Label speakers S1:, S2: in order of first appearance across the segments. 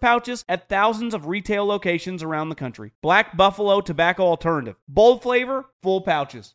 S1: pouches at thousands of retail locations around the country. Black Buffalo Tobacco Alternative. Bold flavor, full pouches.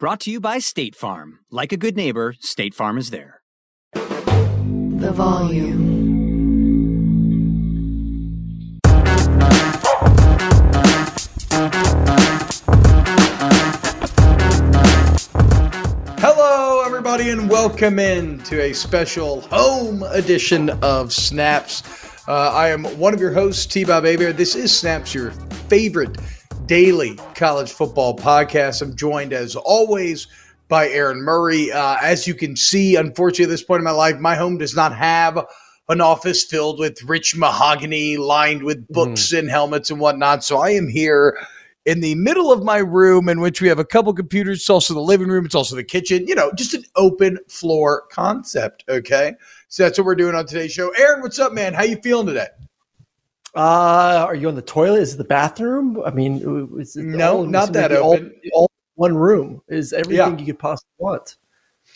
S2: Brought to you by State Farm. Like a good neighbor, State Farm is there.
S3: The volume.
S4: Hello, everybody, and welcome in to a special home edition of Snaps. Uh, I am one of your hosts, T Bob Hebert. This is Snaps, your favorite daily college football podcast. I'm joined, as always, by Aaron Murray. Uh, as you can see, unfortunately, at this point in my life, my home does not have an office filled with rich mahogany lined with books mm. and helmets and whatnot. So I am here in the middle of my room in which we have a couple computers. It's also the living room. It's also the kitchen. You know, just an open floor concept. Okay, so that's what we're doing on today's show. Aaron, what's up, man? How you feeling today?
S5: Uh, are you on the toilet? Is it the bathroom? I mean, is it
S4: no, all, not that open.
S5: All, all, one room is everything yeah. you could possibly want.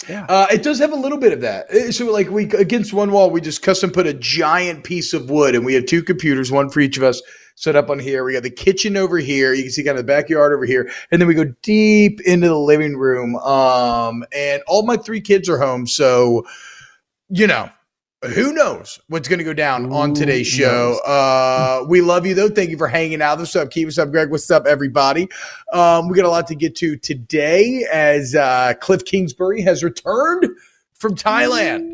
S4: Yeah, uh, it does have a little bit of that. Uh, so, like, we against one wall, we just custom put a giant piece of wood, and we have two computers, one for each of us, set up on here. We got the kitchen over here. You can see kind of the backyard over here, and then we go deep into the living room. Um, and all my three kids are home, so you know who knows what's going to go down on today's show. Uh, we love you though. Thank you for hanging out. What's up? Keep us up, Greg. What's up, everybody? Um, we got a lot to get to today as uh, Kliff Kingsbury has returned from Thailand.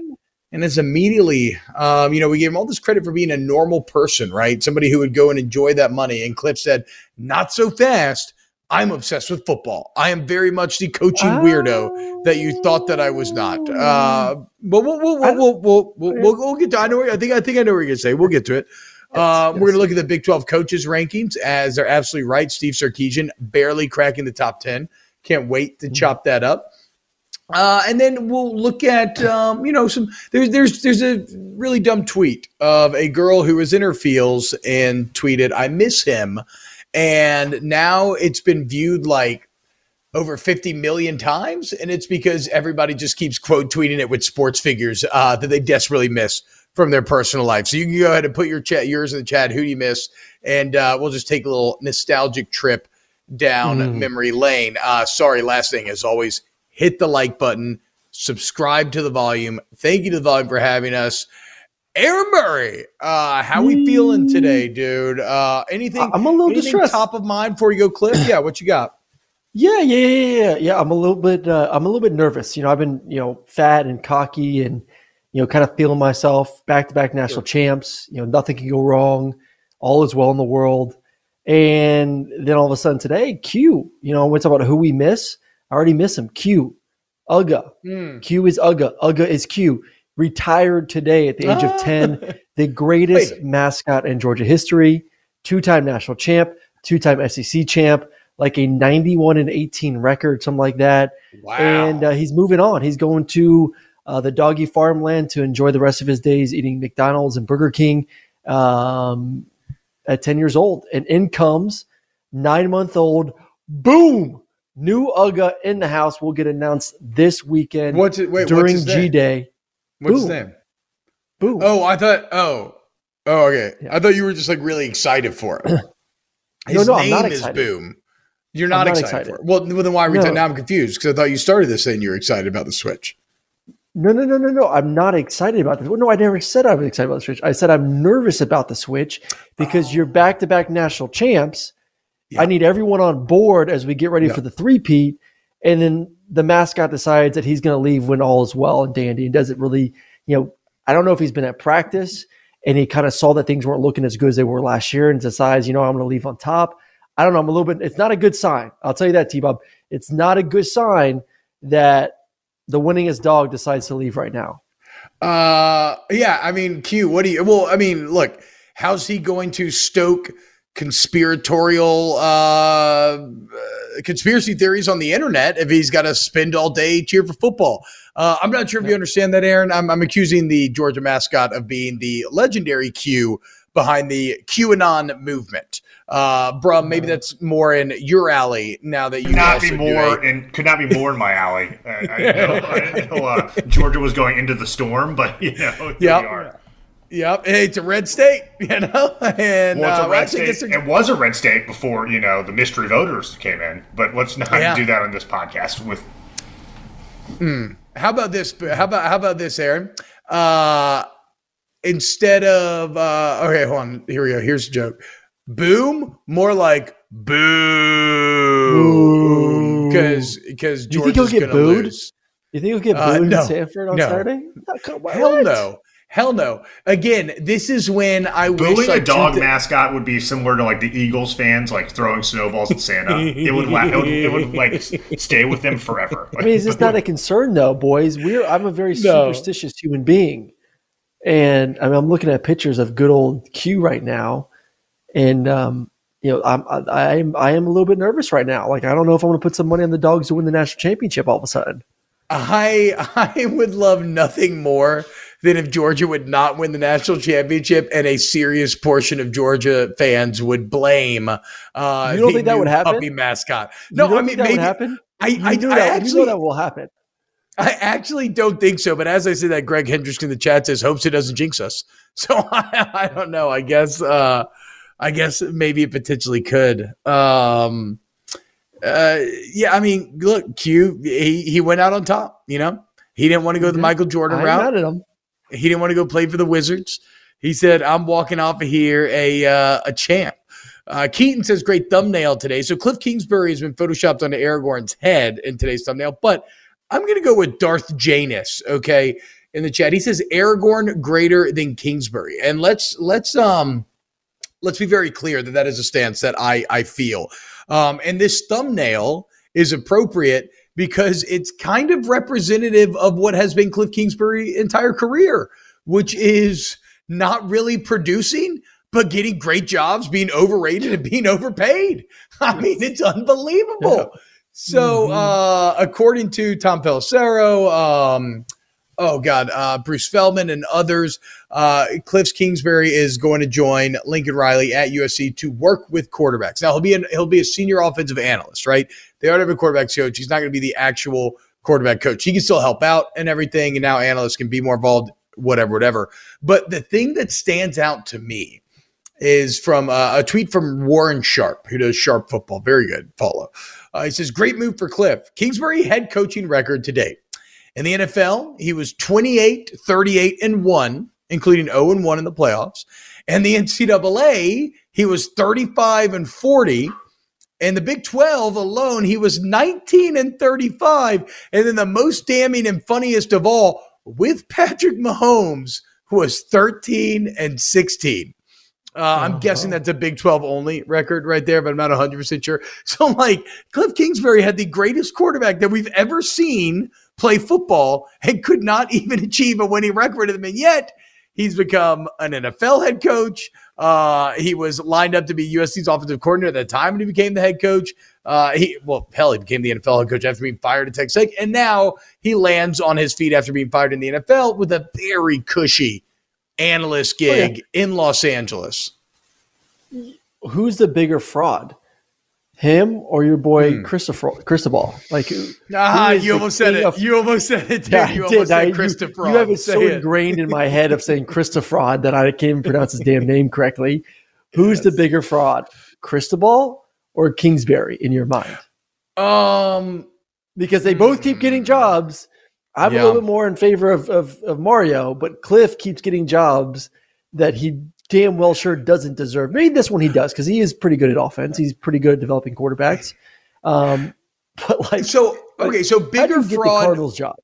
S4: And is immediately, um, you know, we gave him all this credit for being a normal person, right? Somebody who would go and enjoy that money. And Kliff said, not so fast I'm obsessed with football. I am very much the coaching oh. weirdo that you thought that I was not. Uh, but we'll we'll we'll we'll, we'll, we'll, we'll get to. I know. I think I think I know what you're gonna say. We'll get to it. Uh, we're going to look at the Big 12 coaches rankings as they're absolutely right. Steve Sarkisian barely cracking the top 10. Can't wait to mm-hmm. chop that up. Uh, and then we'll look at um, you know some there's there's there's a really dumb tweet of a girl who was in her feels and tweeted I miss him and now it's been viewed like over 50 million times. And it's because everybody just keeps quote tweeting it with sports figures uh, that they desperately miss from their personal life. So you can go ahead and put your chat, yours in the chat. Who do you miss? And uh, we'll just take a little nostalgic trip down mm. memory lane. Uh, sorry, last thing as always, hit the like button, subscribe to the volume. Thank you to the volume for having us. Aaron Murray, uh, how we feeling today, dude? Uh, anything?
S5: I'm a little distressed.
S4: Top of mind before you go, Kliff? Yeah, what you got?
S5: Yeah, yeah, yeah, yeah. Yeah, I'm a little bit. Uh, I'm a little bit nervous. You know, I've been, you know, fat and cocky, and you know, kind of feeling myself. Back to back national sure. champs. You know, nothing can go wrong. All is well in the world. And then all of a sudden today, Q. You know, when talk about who we miss, I already miss him. Q, Uga. Mm. Q is Uga. Uga is Q retired today at the age of 10, the greatest Wait. mascot in Georgia history, two time national champ, two time SEC champ. like a 91 and 18 record, something like that.
S4: Wow.
S5: And uh, he's moving on. He's going to uh, the doggy farmland to enjoy the rest of his days eating McDonald's and Burger King um, at 10 years old. And in comes nine month old, boom, new UGA in the house will get announced this weekend
S4: what's it? Wait,
S5: during G? Day.
S4: What's his
S5: Boom.
S4: name?
S5: Boom.
S4: Oh, I thought. Oh, oh, okay.
S5: Yeah.
S4: I thought you were just like really excited for it.
S5: No,
S4: His
S5: no, I'm
S4: name
S5: not
S4: is. Boom. You're not,
S5: not
S4: excited,
S5: excited.
S4: for it. Well, well, then why are we?
S5: No.
S4: talking now I'm confused because I thought you started this saying you were excited about the Switch.
S5: No, no, no, no, no. I'm not excited about this. Well, no, I never said I was excited about the Switch. I said I'm nervous about the Switch because oh. you're back to back national champs.
S4: Yeah.
S5: I need everyone on board as we get ready for the three-peat. And then the mascot decides that he's going to leave when all is well and dandy and doesn't really, you know, I don't know if he's been at practice and he kind of saw that things weren't looking as good as they were last year and decides, you know, I'm going to leave on top. I don't know. I'm a little bit, it's not a good sign. I'll tell you that, T Bob. It's not a good sign that the winningest dog decides to leave right now.
S4: Uh, yeah. I mean, Q. What do you? Well, I mean, look. How's he going to stoke conspiratorial uh, uh, conspiracy theories on the internet if he's got to spend all day cheer for football? Uh, I'm not sure if you understand that, Aaron. I'm, I'm accusing the Georgia mascot of being the legendary Q behind the QAnon movement. Uh, Brum, maybe that's more in your alley now that you
S6: could not be
S4: do
S6: more and could not be more in my alley. I, I know, I know uh, Georgia was going into the storm, but you know, here
S4: Yep.
S6: we are.
S4: Yep, hey, it's a red state, you know, and
S6: Well, it's
S4: uh,
S6: a
S4: well,
S6: red
S4: actually, I guess
S6: state.
S4: they're-
S6: It was a red state before you know the mystery voters came in. But let's not
S4: Yeah.
S6: do that on this podcast. With
S4: How about this? How about how about this, Aaron? Uh, instead of uh, okay, hold on. Here we go. Here's a joke. Boom, more like boom, because because
S5: Do you think he'll
S4: Georgia's
S5: get
S4: gonna
S5: booed?
S4: lose.
S5: You think he'll get
S4: Uh,
S5: booed
S4: no.
S5: in Sanford on
S4: No.
S5: Saturday? No, come on,
S4: Hell
S5: what?
S4: no, hell no. Again, this is when I
S6: booing
S4: wish
S6: a dog
S4: two thi-
S6: mascot would be similar to like the Eagles fans, like throwing snowballs at Santa. it would, la- it would, it would like stay with them forever.
S5: I mean, is this not a concern though, boys? We're I'm a very
S4: No.
S5: superstitious human being, and I mean, I'm looking at pictures of good old Q right now, and um, you know, I'm I, I'm I am a little bit nervous right now. Like, I don't know if I want to put some money on the dogs to win the national championship all of a sudden.
S4: I I would love nothing more than if Georgia would not win the national championship and a serious portion of Georgia fans would blame. Uh,
S5: You don't
S4: the
S5: think that would happen?
S4: Puppy mascot. No,
S5: don't
S4: I mean
S5: think that
S4: maybe
S5: would happen.
S4: I
S5: You
S4: I,
S5: that,
S4: actually
S5: know that will happen.
S4: I actually don't think so. But as I said, that Greg Hendricks in the chat says hopes it doesn't jinx us. So I, I don't know. I guess uh, I guess maybe it potentially could. Um, uh, yeah, I mean, look, Q he he went out on top. You know, he didn't want to go the. Michael Jordan
S5: I'm
S4: route.
S5: mad at him.
S4: He didn't want to go play for the Wizards. He said, "I'm walking off of here a uh, a champ." Uh, Keaton says, "Great thumbnail today." So Kliff Kingsbury has been photoshopped onto Aragorn's head in today's thumbnail, but I'm going to go with Darth Janus. Okay, in the chat, he says Aragorn greater than Kingsbury, and let's let's um let's be very clear that that is a stance that I I feel. Um, and this thumbnail is appropriate because it's kind of representative of what has been Kliff Kingsbury's entire career, which is not really producing, but getting great jobs, being overrated and being overpaid. I mean, it's unbelievable. So,
S5: Mhm.
S4: uh, according to Tom Pelissero, um, oh God, uh, Bruce Feldman and others, uh, Kliff Kingsbury is going to join Lincoln Riley at USC to work with quarterbacks. Now he'll be an, he'll be a senior offensive analyst, right? They already have a quarterbacks coach. He's not going to be the actual quarterback coach. He can still help out and everything, and now analysts can be more involved, whatever, whatever. But the thing that stands out to me is from uh, a tweet from Warren Sharp, who does Sharp Football. Very good follow. Uh, he says, "Great move for Kliff. Kingsbury head coaching record to date." In the NFL, he was 28, 38, and 1, including 0 and 1 in the playoffs. And the NCAA, he was 35 and 40. And the Big 12 alone, he was 19 and 35. And then the most damning and funniest of all, with Patrick Mahomes, who was 13 and 16. Uh, I'm guessing that's a Big 12 only record right there, but I'm not 100% sure. So, like, Kliff Kingsbury had the greatest quarterback that we've ever seen play football and could not even achieve a winning record with him. And yet, He's become an NFL head coach. Uh, he was lined up to be USC's offensive coordinator at the time when he became the head coach. Uh, he well, hell, he became the NFL head coach after being fired at Texas Tech, and now he lands on his feet after being fired in the NFL with a very cushy analyst gig oh, yeah. in Los Angeles.
S5: Who's the bigger fraud? Him or your boy hmm. Christopher Cristobal? Like,
S4: ah, you almost said it. Of, you almost said it. Dude. Yeah, you almost said Christopher.
S5: You, you, have it so it. ingrained in my head of saying Christopher that I can't even pronounce his damn name correctly. Who's yes. the bigger fraud, Cristobal or Kingsbury in your mind?
S4: Um,
S5: because they both keep getting jobs. I'm yeah. a little bit more in favor of, of, of Mario, but Kliff keeps getting jobs that he damn well sure doesn't deserve. Maybe this one he does because he is pretty good at offense. He's pretty good at developing quarterbacks. Um, but like,
S4: so okay, so bigger fraud.
S5: Cardinals job.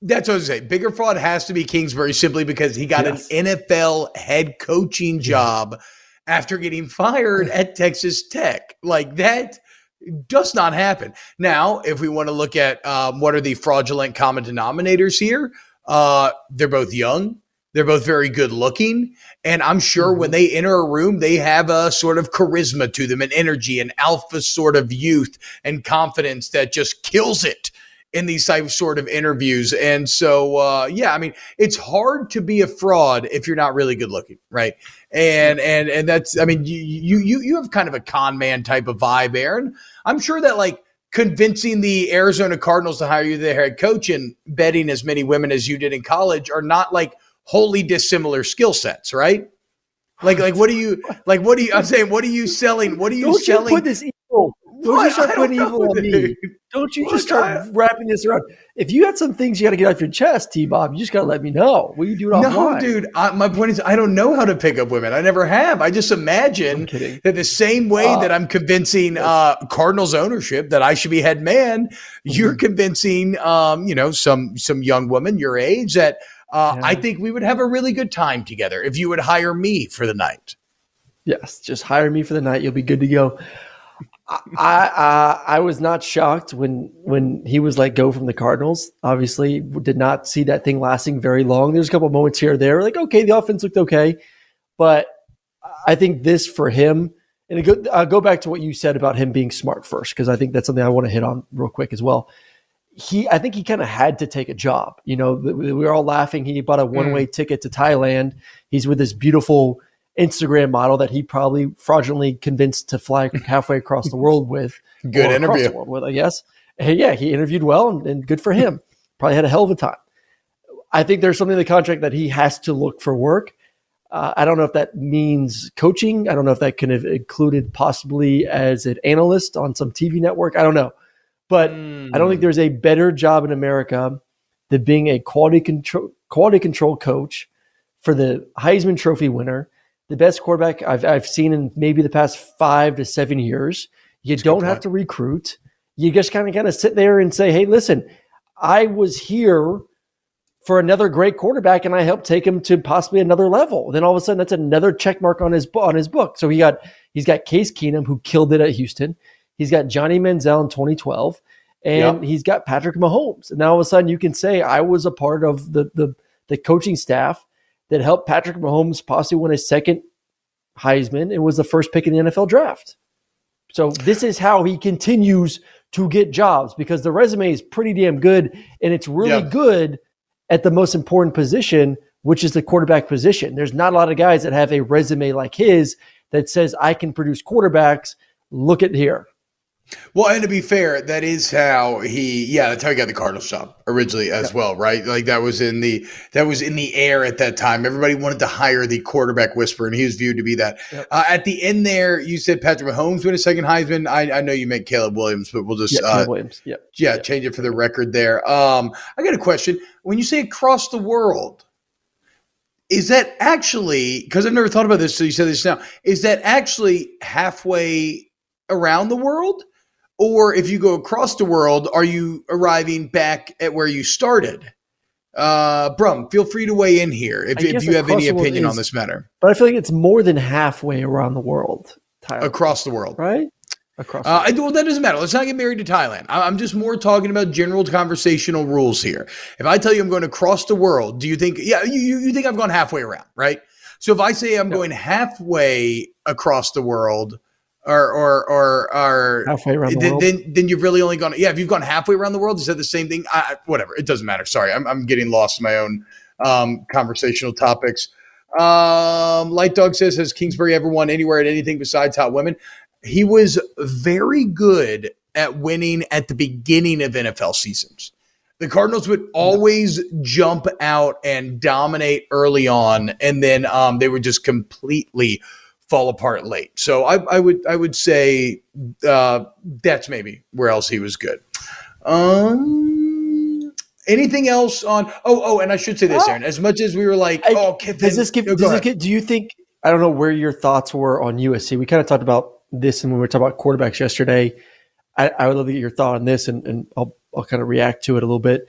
S4: That's what I was saying. Bigger fraud has to be Kingsbury simply because he got yes. an NFL head coaching job yeah. after getting fired at Texas Tech. Like that does not happen. Now, if we want to look at um, what are the fraudulent common denominators here, uh, they're both young. They're both very good looking. And I'm sure mm-hmm. when they enter a room, they have a sort of charisma to them and energy and alpha sort of youth and confidence that just kills it in these type sort of interviews. And so, uh, yeah, I mean, it's hard to be a fraud if you're not really good looking, right? And and and that's, I mean, you you you have kind of a con man type of vibe, Aaron. I'm sure that like convincing the Arizona Cardinals to hire you the head coach and betting as many women as you did in college are not like wholly dissimilar skill sets, right? Like, like what are you like? What are you? I'm saying, what are you selling? What are you
S5: Don't
S4: selling?
S5: You put this evil. Don't what? you start putting evil know, on me? Don't you just start wrapping this around? If you had some things you got to get off your chest, T. Bob, you just got to let me know. Are you doing
S4: No,
S5: offline?
S4: dude. I, my point is, I don't know how to pick up women. I never have. I just imagine that the same way uh, that I'm convincing uh, Cardinals ownership that I should be head man, mm-hmm. you're convincing, um, you know, some some young woman your age that uh, yeah. I think we would have a really good time together if you would hire me for the night.
S5: Yes, just hire me for the night. You'll be good to go. I I, I was not shocked when when he was let go from the Cardinals. Obviously, did not see that thing lasting very long. There's a couple moments here or there, like okay, the offense looked okay, but I think this for him. And go, I'll go back to what you said about him being smart first, because I think that's something I want to hit on real quick as well he I think he kind of had to take a job. You know, we were all laughing. He bought a one way mm. ticket to Thailand. He's with this beautiful Instagram model that he probably fraudulently convinced to fly halfway across the world with.
S4: good interview
S5: with, I guess. And yeah, he interviewed well and, and good for him. probably had a hell of a time. I think there's something in the contract that he has to look for work. Uh, I don't know if that means coaching. I don't know if that can have included possibly as an analyst on some TV network. I don't know. But mm. I don't think hmm. there's a better job in America than being a quality control quality control coach for the Heisman Trophy winner, the best quarterback I've, I've seen in maybe the past five to seven years. You That's don't have to recruit. You just kind of kind of sit there and say, "Hey, listen, I was here for another great quarterback, and I helped take him to possibly another level." Then all of a sudden, that's another check mark on his on his book. So he got he's got Case Keenum, who killed it at Houston. He's got Johnny Manziel in 2012, and yep. he's got Patrick Mahomes. And now all of a sudden, you can say I was a part of the the, the coaching staff that helped Patrick Mahomes possibly win a second Heisman and was the first pick in the NFL draft. So this is how he continues to get jobs because the resume is pretty damn good and it's really yep. good at the most important position, which is the quarterback position. There's not a lot of guys that have a resume like his that says I can produce quarterbacks. Look at here.
S4: Well, and to be fair, that is how he, yeah, that's how he got the Cardinals job originally as yeah. well, right? Like that was in the that was in the air at that time. Everybody wanted to hire the quarterback whisperer, and he was viewed to be that. Uh, at the end there, you said Patrick Mahomes win a second Heisman. I, I know you meant Caleb Williams, but we'll just
S5: yeah, uh, Williams,
S4: yeah, yeah, change it for the record there. Um, I got a question. When you say across the world, is that actually because I've never thought about this? So you said this now. Is that actually halfway around the world? Or if you go across the world, are you arriving back at where you started? Uh, Brum, feel free to weigh in here if, if you have any opinion is, on this matter.
S5: But I feel like it's more than halfway around the world.
S4: Tyler. Across the world.
S5: Right? across.
S4: Uh, I, well, that doesn't matter. Let's not get married to Thailand. I, I'm just more talking about general conversational rules here. If I tell you I'm going across the world, do you think? Yeah, you you, you think I've gone halfway around, right? So if I say I'm going halfway across the world, or or or or
S5: halfway around the
S4: then,
S5: world.
S4: then then you've really only gone. Yeah, if you've gone halfway around the world, is that the same thing? I, whatever. It doesn't matter. Sorry, I'm I'm getting lost in my own um, conversational topics. Um, Light Dog says, has Kingsbury ever won anywhere at anything besides Hot Women? He was very good at winning at the beginning of NFL seasons. The Cardinals would always jump out and dominate early on, and then um, they would just completely fall apart late. So I, I would I would say uh, that's maybe where else he was good. Um, anything else on? Oh, oh, and I should say this, Aaron. As much as we were like,
S5: I-
S4: oh, Kiffin,
S5: does this give?
S4: Oh, go
S5: Does this get? Do you think? I don't know where your thoughts were on USC. We kind of talked about this, and when we were talking about quarterbacks yesterday. I, I would love to get your thought on this, and, and I'll I'll kind of react to it a little bit.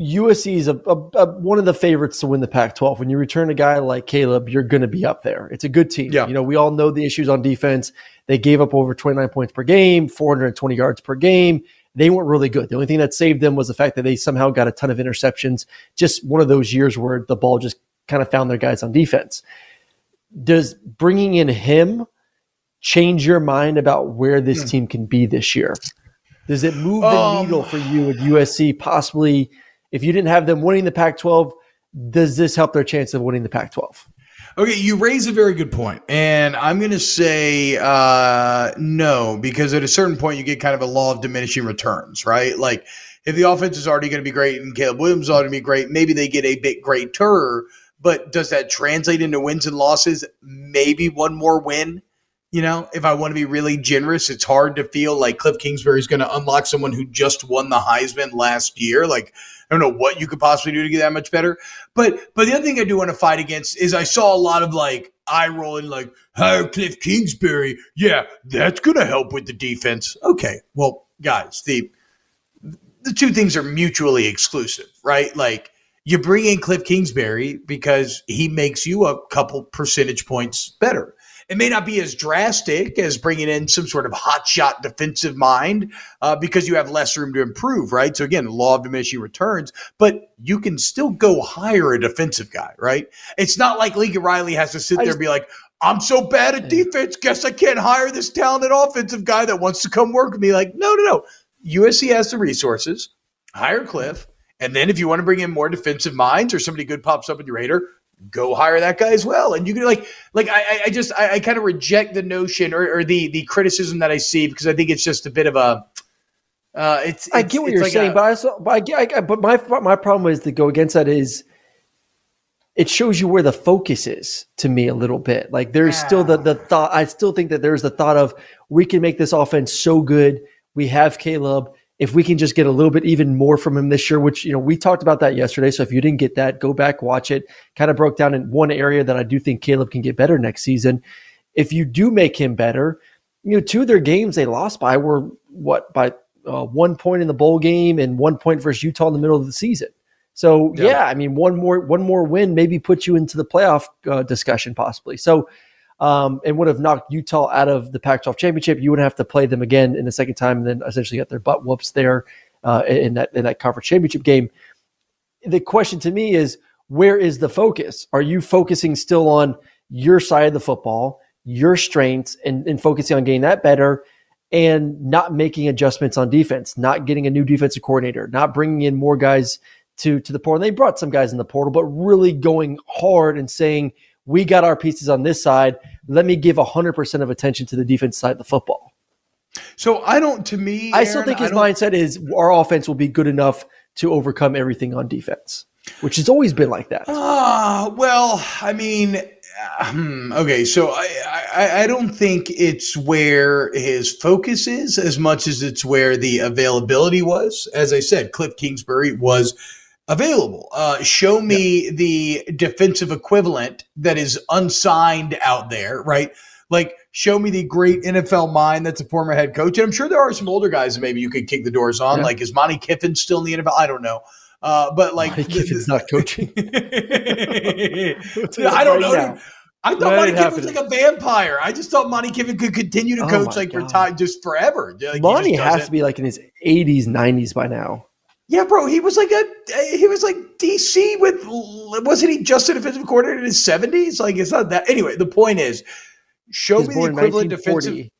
S5: USC is a, a, a- one of the favorites to win the Pac-12. When you return a guy like Caleb, you're going to be up there. It's a good team.
S4: Yeah.
S5: You know, we all know the issues on defense. They gave up over 29 points per game, 420 yards per game. They weren't really good. The only thing that saved them was the fact that they somehow got a ton of interceptions. Just one of those years where the ball just kind of found their guys on defense. Does bringing in him change your mind about where this team can be this year? Does it move the
S4: Um,
S5: needle for you at USC? Possibly, if you didn't have them winning the Pac 12, does this help their chance of winning the Pac 12?
S4: Okay, you raise a very good point, and I'm going to say uh, no because at a certain point you get kind of a law of diminishing returns, right? Like if the offense is already going to be great and Caleb Williams is already to be great, maybe they get a bit greater, but does that translate into wins and losses? Maybe one more win. You know, if I want to be really generous, it's hard to feel like Kliff Kingsbury is going to unlock someone who just won the Heisman last year. Like, I don't know what you could possibly do to get that much better. But but the other thing I do want to fight against is I saw a lot of like eye rolling, like hire Kliff Kingsbury. Yeah, that's going to help with the defense. Okay, well, guys, the the two things are mutually exclusive, right? Like you bring in Kliff Kingsbury because he makes you a couple percentage points better. It may not be as drastic as bringing in some sort of hotshot defensive mind uh, because you have less room to improve, right? So again, law of diminishing returns, but you can still go hire a defensive guy, right? It's not like Lincoln Riley has to sit there
S5: just-
S4: and be like, I'm so bad at defense. Guess I can't hire this talented offensive guy that wants to come work with me. Like, no, no, no. USC has the resources. Hire Kliff, and then if you want to bring in more defensive minds or somebody good pops up in your radar, go hire that guy as well. And you can like, like I, I- just, I, I kind of reject the notion or, or the the criticism that I see because I think it's just a bit of a. Uh, it's,
S5: I get what
S4: it's
S5: you're
S4: like
S5: saying,
S4: a-
S5: but I also, but I, get- I, but my my problem is to go against that is it shows you where the focus is to me a little bit. Like there's still the the thought. I still think that there's the thought of we can make this offense so good. We have Caleb. If we can just get a little bit even more from him this year, which you know we talked about that yesterday. So if you didn't get that, go back watch it. Kind of broke down in one area that I do think Caleb can get better next season. If you do make him better, you know, two of their games they lost by were what by uh, one point in the bowl game and one point versus Utah in the middle of the season. So
S4: Yeah.
S5: yeah, I mean, one more one more win maybe puts you into the playoff uh, discussion possibly. So, um, and would have knocked Utah out of the Pac-12 championship. You wouldn't have to play them again in the second time, and then essentially got their butt whoops there uh, in that in that conference championship game. The question to me is, where is the focus? Are you focusing still on your side of the football, your strengths, and, and focusing on getting that better? and not making adjustments on defense, not getting a new defensive coordinator, not bringing in more guys to to the portal. They brought some guys in the portal, but really going hard and saying, "We got our pieces on this side. Let me give hundred percent of attention to the defense side of the football."
S4: So I don't. To me,
S5: I still
S4: Aaron,
S5: think his mindset is our offense will be good enough to overcome everything on defense, which has always been like that.
S4: Ah, well, I mean, uh, hmm, okay, so I, I I don't think it's where his focus is as much as it's where the availability was. As I said, Kliff Kingsbury was available. Uh, show me the defensive equivalent that is unsigned out there, right? Like, show me the great NFL mind that's a former head coach. And I'm sure there are some older guys that maybe you could kick the doors on. Like, is Monty Kiffin still in the NFL? I don't know. Uh, but like,
S5: Mike Kiffin's not coaching.
S4: I don't know. I thought Monty Kiffin was like a vampire. I just thought Monty Kiffin could continue to
S5: Oh
S4: coach
S5: my
S4: like
S5: God.
S4: time just forever. Like,
S5: Monty has to be like in his 80s, 90s by now.
S4: Yeah, bro, he was like a he was like DC with wasn't he just a defensive coordinator in his seventies? Like it's not that. Anyway, the point is, show
S5: He's
S4: me the equivalent defensive
S5: 1940.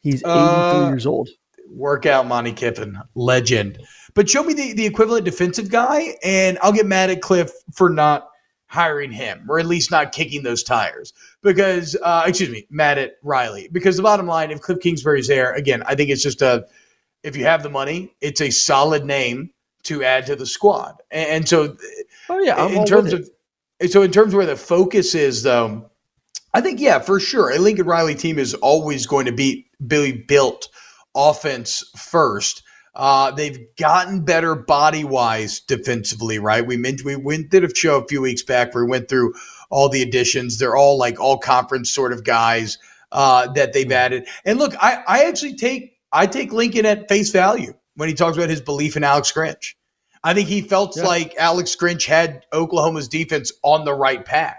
S5: He's 83
S4: Uh,
S5: years old.
S4: workout. Monty Kiffin, legend. But show me the the equivalent defensive guy, and I'll get mad at Kliff for not hiring him, or at least not kicking those tires. Because, uh, excuse me, mad at Riley. Because the bottom line, if Kliff Kingsbury's there, again, I think it's just a if you have the money, it's a solid name to add to the squad. And, and so,
S5: Oh yeah, I'm
S4: in terms of, so in terms of where the focus is, though, I think yeah, for sure, a Lincoln Riley team is always going to be be built offense first. Uh, they've gotten better body wise defensively, right? We meant we went did a show a few weeks back where we went through all the additions. They're all like all conference sort of guys uh, that they've added. And look, I, I actually take I take Lincoln at face value when he talks about his belief in Alex Grinch. I think he felt
S5: Yeah.
S4: like Alex Grinch had Oklahoma's defense on the right path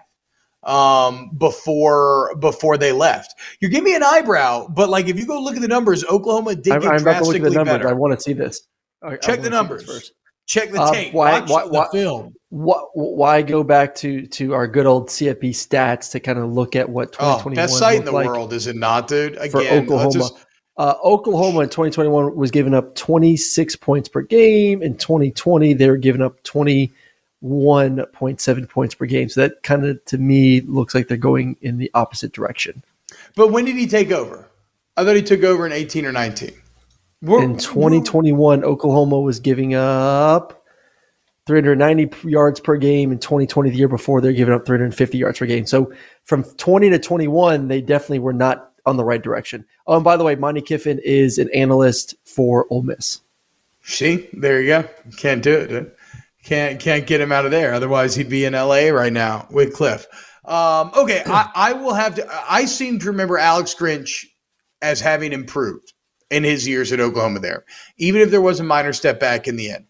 S4: um, before before they left. You give me an eyebrow, but like if you go look at the numbers, Oklahoma did
S5: I'm,
S4: get
S5: I'm about to look at the
S4: drastically
S5: numbers.
S4: better.
S5: I want to see this. I- I
S4: Check the numbers.
S5: first.
S4: Check the
S5: Uh,
S4: tape.
S5: why-
S4: Watch
S5: why-
S4: the
S5: why-
S4: film.
S5: What, why go back to to our good old CFP stats to kind of look at what 2021
S4: Oh,
S5: 2021
S4: best site in the
S5: like
S4: world, is it not, dude?
S5: for
S4: Again, let's
S5: Oklahoma?
S4: just-
S5: Uh, Oklahoma in 2021 was giving up 26 points per game. In 2020, they were giving up 21.7 points per game. So that kind of, to me, looks like they're going in the opposite direction.
S4: but when did he take over? I thought he took over in 18 or 19. We're-
S5: In 2021, Oklahoma was giving up 390 yards per game. In 2020, the year before, they're giving up 350 yards per game. So from 20 to 21, they definitely were not on the right direction. Oh, and by the way, Monty Kiffin is an analyst for Ole Miss.
S4: See, there you go. Can't do it. dude. Can't can't get him out of there. Otherwise, he'd be in L.A. right now with Kliff. Um, okay, I, I will have to. I seem to remember Alex Grinch as having improved in his years at Oklahoma. There, even if there was a minor step back in the end.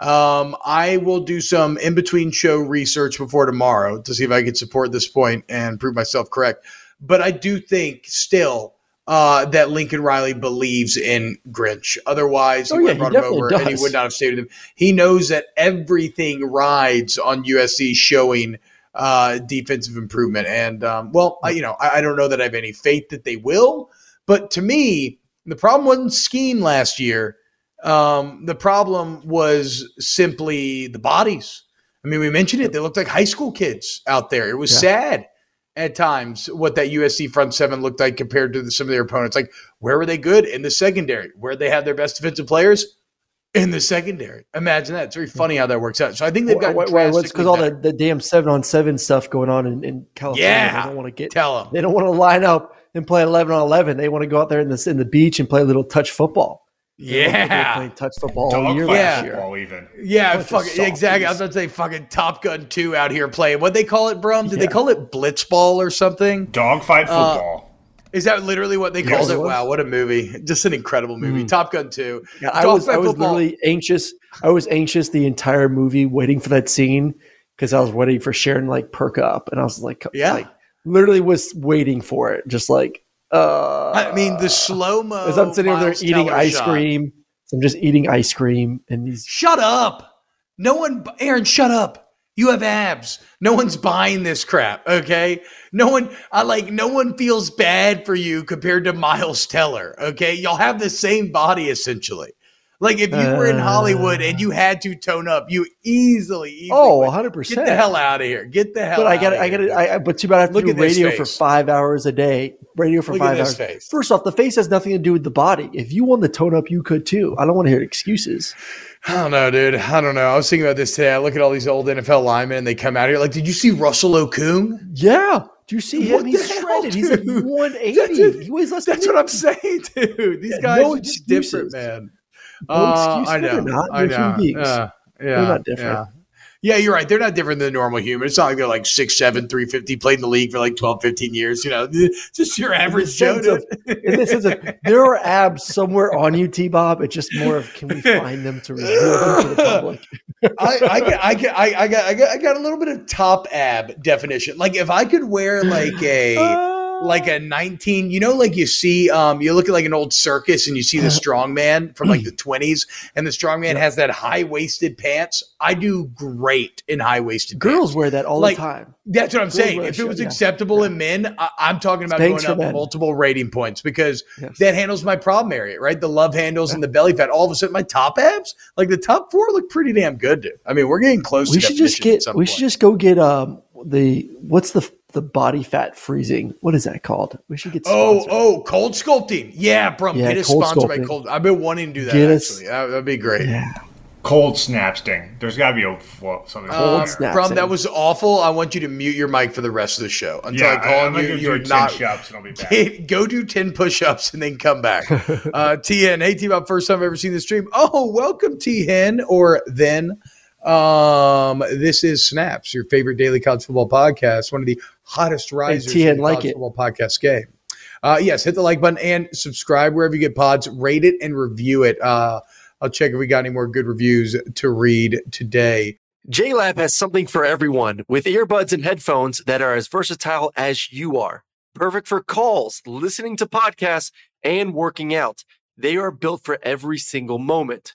S4: Um, I will do some in between show research before tomorrow to see if I can support this point and prove myself correct. But I do think still uh, that Lincoln Riley believes in Grinch. Otherwise, he
S5: Oh,
S4: would
S5: yeah,
S4: have
S5: he
S4: brought him over and he would not have stayed with him. He knows that everything rides on USC showing uh, defensive improvement. And, um, well, I, you know, I, I don't know that I have any faith that they will. But to me, the problem wasn't scheme last year. Um, the problem was simply the bodies. I mean, we mentioned it. They looked like high school kids out there. It was
S5: Yeah.
S4: sad at times what that USC front seven looked like compared to the, some of their opponents. Like, where were they good in the secondary? Where they have their best defensive players in the secondary. Imagine that. It's very funny how that works out. So I think they've got
S5: Why- why- what's because all the, the damn seven on seven stuff going on in, in California.
S4: Yeah.
S5: They don't want to get
S4: tell them.
S5: they don't want to line up and play eleven on eleven. They want to go out there in the in the beach and play a little touch football. They look they
S4: Yeah.
S5: touch football all
S6: Dog
S5: year
S6: fight
S4: Yeah.
S5: last year.
S6: football even.
S4: Yeah,
S5: Bunch of
S4: fucking exactly. I was
S5: softies.
S4: about to say fucking Top Gun 2 out here playing. What they call it, Brum? Did they call it Blitzball or something?
S6: Dogfight
S4: Uh,
S6: football.
S4: Is that literally what they
S6: Yes,
S4: called
S5: it
S4: it? Wow, what a movie. Just an incredible movie.
S5: Mm.
S4: Top Gun 2.
S5: Yeah, I was I was
S4: football.
S5: literally anxious. I was anxious the entire movie waiting for that scene because I was waiting for Sharon like perk up, and I was like,
S4: Yeah.
S5: like, literally was waiting for it, just like. Uh,
S4: I mean, the slow mo.
S5: as I'm sitting over there eating ice cream, I'm just eating ice cream, and these
S4: Shut up. No one, Aaron, shut up. You have abs. No one's buying this crap. Okay. No one, I like, no one feels bad for you compared to Miles Teller. Okay. Y'all have the same body essentially. Like if you were in Hollywood and you had to tone up, you easily, easily
S5: oh,
S4: would.
S5: 100
S4: get
S5: percent.
S4: the hell out of here. Get the hell
S5: But I got I got. I, but too bad I have to
S4: Look
S5: do radio for five hours a day. Radio for
S4: Look
S5: five hours.
S4: face.
S5: First off, the face has nothing to do with the body. If you want the tone up, you could too. I don't want to hear excuses.
S4: I don't know, dude. I don't know. I was thinking about this today. I look at all these old NFL linemen and they come out here. Like, did you see Russell Okung?
S5: Yeah. Do you see
S4: What
S5: him? He's
S4: the hell,
S5: shredded. He's like 180.
S4: That's-
S5: he weighs less than
S4: That's what I'm saying, dude. These
S5: Yeah,
S4: guys
S5: no
S4: are just different, man.
S5: No
S4: Uh. I know.
S5: they're not.
S4: I
S5: They're human
S4: know.
S5: beings.
S4: Uh, yeah,
S5: not different.
S4: Yeah. Yeah, you're right. They're not different than normal human. It's not like they're like 6'7, 350, played in the league for like 12, 15 years. You know, just your average Joe.
S5: of- In this sense of, there are abs somewhere on you, T Bob. It's just more of can we find them to reveal them to the public?
S4: I, I, get, I, get, I, I got, I got, I got a little bit of top ab definition. Like if I could wear like a, like a 19 you know like you see um you look at like an old circus and you see the strong man from like the 20s and the strong man has that high-waisted pants i do great in high-waisted
S7: Girls
S4: pants.
S7: wear that all
S4: Like,
S7: the time.
S4: that's what i'm
S7: Girls
S4: saying if it was
S7: shit, yeah.
S4: acceptable in men I, i'm talking about
S7: Spanx
S4: going up
S7: men.
S4: multiple rating points because
S7: Yes.
S4: that handles my problem area right the love handles and the belly fat all of a sudden my top abs like the top four look pretty damn good dude i mean we're getting close
S7: we should just get. We
S4: point.
S7: should just go get um the what's the the body fat freezing. What is that called? We should get.
S4: Oh,
S7: sponsored.
S4: oh, cold sculpting. Yeah, bro.
S7: Yeah,
S4: get us
S7: cold
S4: sponsored by cold. I've been wanting to do that
S7: Get us-
S4: actually. That, would be great.
S7: yeah.
S6: Cold snap sting. There's got to be a well, something.
S4: Um,
S6: there.
S7: snap.
S4: Brum, that was awful. I want you to mute your mic for the rest of the show until
S6: Yeah,
S4: I call
S6: I'm
S4: on
S6: gonna
S4: you. You're
S6: do
S4: not.
S6: shots and I'll be back.
S4: Go do 10 push-ups and then come back. uh, T Hen, hey T Bob, first time I've ever seen the stream. Oh, welcome T Hen or then. Um, this is Snaps, your favorite daily college football podcast, one of the hottest risers
S7: T-Hen
S4: in the
S7: like
S4: college
S7: it.
S4: football podcast game. Uh, yes, hit the like button and subscribe wherever you get pods. Rate it and review it. Uh, I'll check if we got any more good reviews to read today.
S5: JLab has something for everyone with earbuds and headphones that are as versatile as you are. Perfect for calls, listening to podcasts, and working out. They are built for every single moment.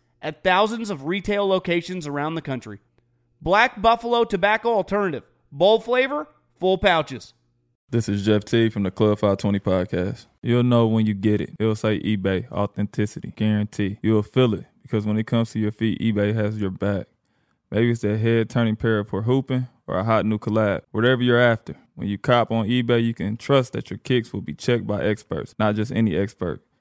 S1: at thousands of retail locations around the country. Black Buffalo Tobacco Alternative. Bold flavor, full pouches.
S8: This is Jeff T from the Club 520 podcast. You'll know when you get it. It'll say eBay, authenticity, guarantee. You'll feel it because when it comes to your feet, eBay has your back. Maybe it's that head turning pair for hooping or a hot new collab. Whatever you're after, when you cop on eBay, you can trust that your kicks will be checked by experts, not just any expert.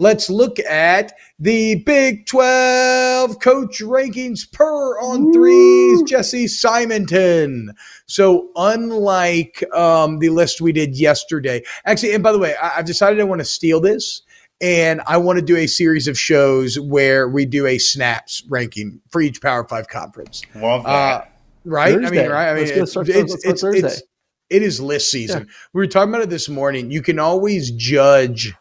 S4: let's look at the Big 12 coach rankings per On3's, Jesse Simonton. So, unlike um, the list we did yesterday, actually, and by the way, I, I've decided I want to steal this and I want to do a series of shows where we do a snaps ranking for each Power Five conference.
S6: Love that.
S4: Uh, right?
S5: Thursday.
S4: I mean, right? I mean,
S5: Let's go
S4: it's,
S5: start-
S4: it's,
S5: let's
S4: it's,
S5: Thursday.
S4: it's- it is list season. We were talking about it this morning. You can always judge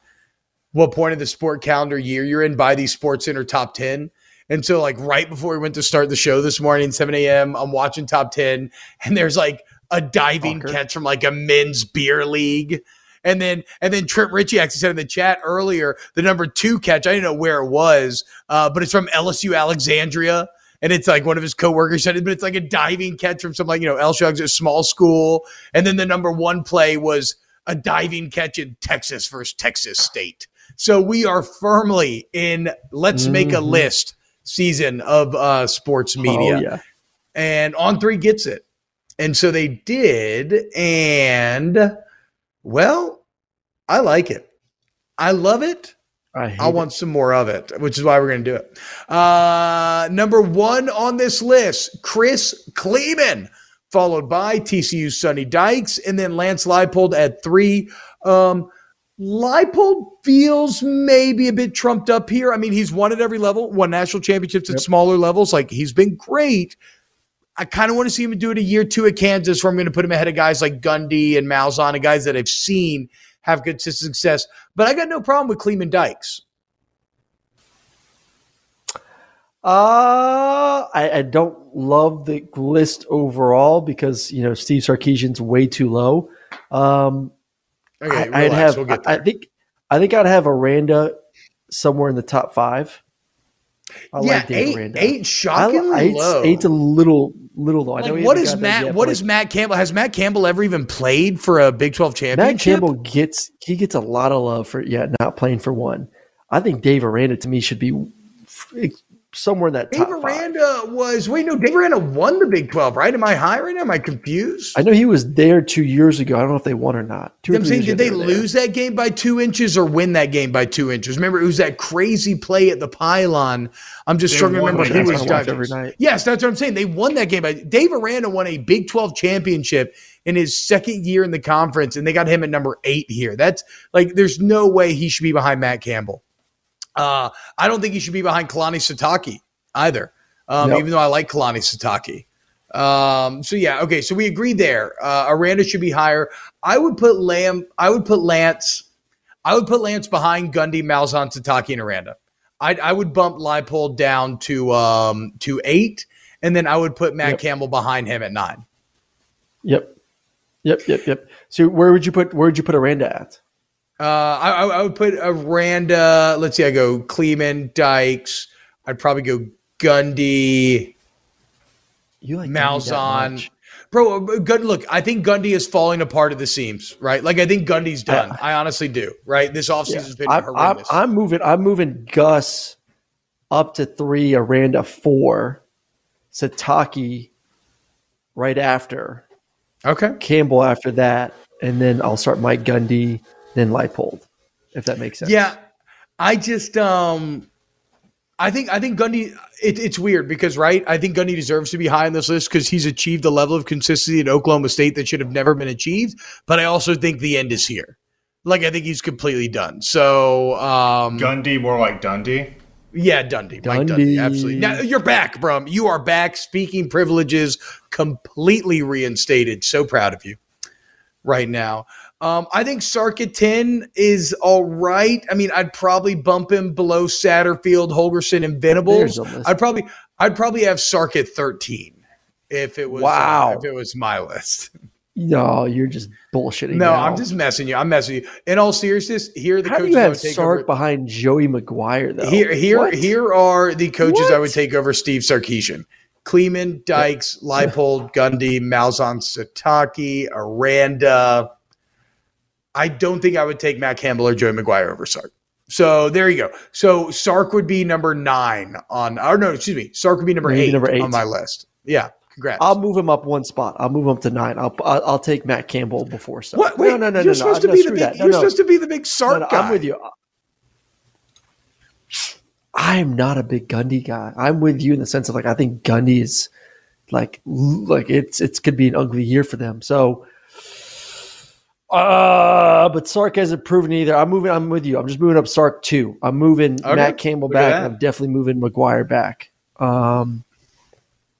S4: what point of the sport calendar year you're in by these Sports Center top 10. And so, like, right before we went to start the show this morning, 7 a.m., I'm watching top 10, and there's like a diving
S5: Fucker.
S4: catch from like a men's beer league. And then, and then Trent Ritchie actually said in the chat earlier, the number two catch, I didn't know where it was, uh, but it's from LSU Alexandria. And it's like one of his coworkers said it, but it's like a diving catch from some like, you know, LSU a small school. And then the number one play was a diving catch in Texas versus Texas State. So we are firmly in let's make a
S5: Mhm.
S4: list season of uh, sports media
S5: Oh, yeah.
S4: and On3 gets it. And so they did. And well, I like it. I love it.
S5: I,
S4: I want some more of it, which is why we're going to do it. Uh, number one on this list, Chris Klieman, followed by TCU's Sonny Dykes, and then Lance Leipold at three. Um, Leipold feels maybe a bit trumped up here. I mean, he's won at every level, won national championships at
S5: Yep.
S4: smaller levels. Like he's been great. I kind of want to see him do it a year two at Kansas, where I'm going to put him ahead of guys like Gundy and Malzahn, and guys that I've seen have good success. But I got no problem with Cleveland Dykes.
S5: Uh, I, I don't love the list overall because you know Steve Sarkisian's way too low. Um,
S4: Okay,
S5: I. I'd have.
S4: we'll
S5: I, I think. I think I'd have Aranda somewhere in the top five. I
S4: yeah,
S5: like Dave
S4: eight,
S5: Aranda.
S4: eight,
S5: I,
S4: shockingly
S5: eight's,
S4: low.
S5: eight's a little little low. I know
S4: like, what is Matt?
S5: yet,
S4: what
S5: but,
S4: is Matt Campbell? Has Matt Campbell ever even played for a Big Twelve
S5: Matt
S4: championship?
S5: Campbell gets he gets a lot of love for yeah not playing for one. I think Dave Aranda to me should be somewhere in that
S4: Dave
S5: top five.
S4: Aranda was wait no. Dave Aranda won the Big Twelve, right? Am I high right now? Am I confused?
S5: I know he was there two years ago. I don't know if they won or not. Two
S4: I'm saying, did
S5: ago
S4: they
S5: were there.
S4: lose that game by two inches or win that game by two inches? Remember, it was that crazy play at the pylon. I'm just
S6: They
S4: struggling to remember who was
S6: what I
S5: watch
S4: diving.
S5: every night.
S4: Yes, that's what I'm saying. They won that game. By Dave Aranda won a Big 12 championship in his second year in the conference, and they got him at number eight here. That's like, there's no way he should be behind Matt Campbell. Uh, I don't think he should be behind Kalani Sitake either, um,
S5: Nope.
S4: even though I like Kalani Sitake. Um, so yeah, okay. So we agree there. Uh, Aranda should be higher. I would put Lamb. I would put Lance. I would put Lance behind Gundy, Malzahn, Sitake, and Aranda. I, I would bump Leipold down to um to eight, and then I would put Matt
S5: Yep.
S4: Campbell behind him at nine.
S5: Yep. Yep. Yep. Yep. So where would you put where would you put Aranda at?
S4: Uh, I, I I would put Aranda. Let's see. I go Klieman, Dykes. I'd probably go Gundy,
S5: You like
S4: Malzahn. Bro, uh, Gun, look, I think Gundy is falling apart at the seams, right? Like I think Gundy's done.
S5: Yeah.
S4: I honestly do, right? This offseason
S5: Yeah.
S4: has been
S5: I'm,
S4: horrendous.
S5: I'm moving. I'm moving Gus up to three. Aranda four. Sitake right after.
S4: okay.
S5: Campbell after that, and then I'll start Mike Gundy, then Leipold, if that makes sense.
S4: Yeah, I just um, I think I think Gundy. It, it's weird because right, I think Gundy deserves to be high on this list because he's achieved a level of consistency at Oklahoma State that should have never been achieved. But I also think the end is here. Like I think he's completely done. So um,
S6: Gundy more like Dundee.
S4: yeah, Dundee, Mike Dundee,
S5: Dundee.
S4: absolutely. Now you're back, bro. You are back. Speaking privileges completely reinstated. So proud of you right now. Um, I think Sark at 10 is all right. I mean, I'd probably bump him below Satterfield, Holgorsen, and Venables.
S5: There's a list.
S4: I'd probably I'd probably have Sark at 13 if it was uh,
S5: Wow.
S4: if it was my list.
S5: No, you're just bullshitting.
S4: No,
S5: now.
S4: I'm just messing you. I'm messing you. In all seriousness, here are the
S5: How do
S4: coaches
S5: you
S4: I
S5: have
S4: would take
S5: Sark
S4: over.
S5: behind Joey McGuire though?
S4: Here, here,
S5: What?
S4: here are the coaches I would take over Steve Sarkisian. Klieman, Dykes, Leipold, Gundy, Malzahn, Sitake, Aranda. I don't think I would take Matt Campbell or Joey McGuire over Sark. So there you go. So Sark would be number nine on, or no, excuse me, Sark would be number, eight,
S5: number eight.
S4: on my list. Yeah, congrats.
S5: I'll move him up one spot. I'll move him up to nine. I'll I'll, I'll take Matt Campbell before Sark.
S4: what? Wait,
S5: no, no, no,
S4: you're
S5: no,
S4: supposed
S5: no,
S4: to be the big. You're supposed to be the big Sark guy.
S5: I'm with you. I'm not a big Gundy guy. I'm with you in the sense of like I think Gundy is like like it's it's could be an ugly year for them. So Uh, but Sark hasn't proven either. I'm moving. I'm with you. I'm just moving up Sark too. I'm moving
S4: Okay.
S5: Matt Campbell back. I'm definitely moving McGuire back. Um,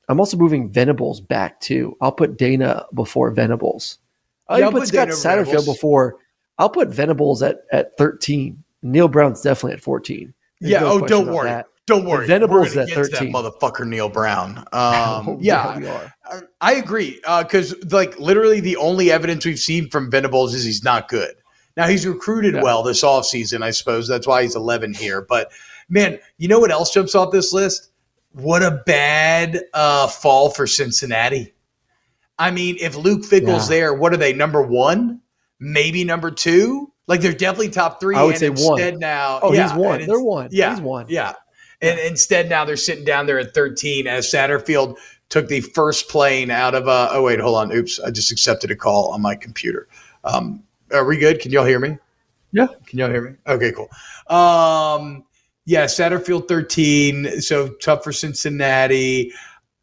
S5: I'm also moving Venables back too. I'll put Dana before Venables. I'll
S4: Yeah,
S5: put
S4: put
S5: Scott Satterfield
S4: Venables.
S5: before. I'll put Venables at at 13. Neal Brown's definitely at 14. There's
S4: yeah.
S5: no
S4: oh, don't worry.
S5: that.
S4: Don't worry.
S5: Venables at
S4: gonna get to
S5: 13.
S4: That motherfucker Neal Brown. Um, yeah,
S5: are.
S4: I- I agree because like literally the only evidence we've seen from Venables is he's not good. Now he's recruited
S5: Yeah.
S4: well this offseason, I suppose. That's why he's 11 here. But man, you know what else jumps off this list? What a bad uh, fall for Cincinnati. I mean, if Luke Fickell's
S5: Yeah.
S4: there, what are they? Number one? Maybe number two? Like they're definitely top three.
S5: I would
S4: and
S5: say one.
S4: now,
S5: Oh,
S4: yeah,
S5: he's one. They're one.
S4: Yeah,
S5: He's one.
S4: Yeah, and instead now they're sitting down there at 13 as Satterfield took the first plane out of. Uh, oh wait, hold on. Oops, I just accepted a call on my computer. Um, are we good? Can y'all hear me?
S5: Yeah.
S4: Can y'all hear me? Okay, cool. Um, yeah, Satterfield 13. So tough for Cincinnati.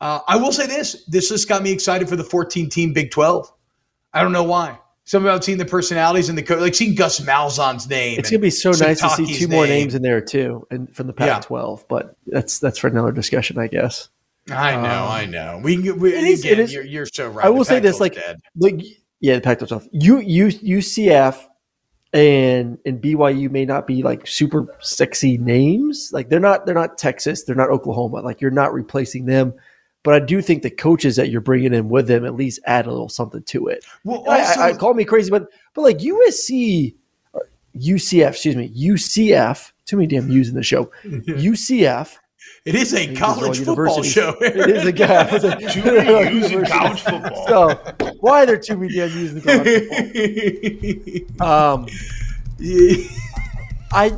S4: Uh, I will say this: this list got me excited for the 14 team Big 12. I don't know why. Something about seeing the personalities and the co- like seeing Gus Malzahn's name.
S5: It's gonna be so nice to see two more names in there too, and from the
S4: Yeah.
S5: Pac-12. But that's that's for another discussion, I guess.
S4: I know,
S5: Um,
S4: I know. We, we
S5: it is-
S4: again,
S5: it is-
S4: you're, you're so right.
S5: I will say this, like,
S4: dead.
S5: like yeah, the Pac-12. You you UCF and and BYU may not be like super sexy names. Like they're not they're not Texas, they're not Oklahoma. Like you're not replacing them. But I do think the coaches that you're bringing in with them at least add a little something to it.
S4: Well,
S5: I-
S4: also,
S5: I, I call me crazy, but but like USC, UCF, excuse me, UCF. Too many damn U's in the show. UCF.
S4: it is a college
S5: all
S4: football show.
S5: It is a guy. It's a-
S6: Too many U's in college football.
S5: So why are there too many damn U's in college football? Um, I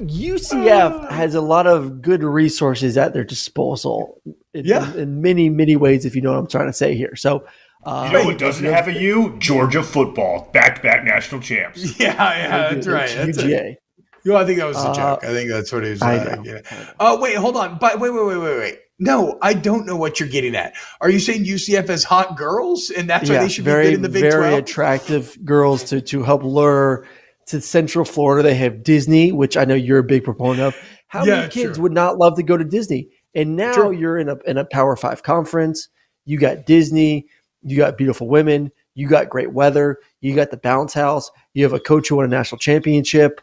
S5: UCF has a lot of good resources at their disposal. In,
S4: Yeah.
S5: in, in many many ways, if you know what I'm trying to say here. So. Uh,
S6: You know what doesn't have a U? Georgia football, back-to-back national champs.
S4: yeah, yeah, that's right. That's
S5: UGA.
S4: it. You know, I think that was a
S5: Uh,
S4: joke. I think that's what he was. Uh,
S5: know.
S4: getting at. Oh, wait, hold on. But wait, wait, wait, wait, wait. No, I don't know what you're getting at. Are you saying UCF has hot girls, and that's why they should
S5: very
S4: be good in the Big
S5: very
S4: 12?
S5: attractive girls to to help lure to Central Florida. They have Disney, which I know you're a big proponent of. How
S4: Yeah,
S5: many kids
S4: sure.
S5: would not love to go to Disney? And now
S4: Sure.
S5: you're in a in a Power Five conference. You got Disney. You got beautiful women. You got great weather. You got the bounce house. You have a coach who won a national championship.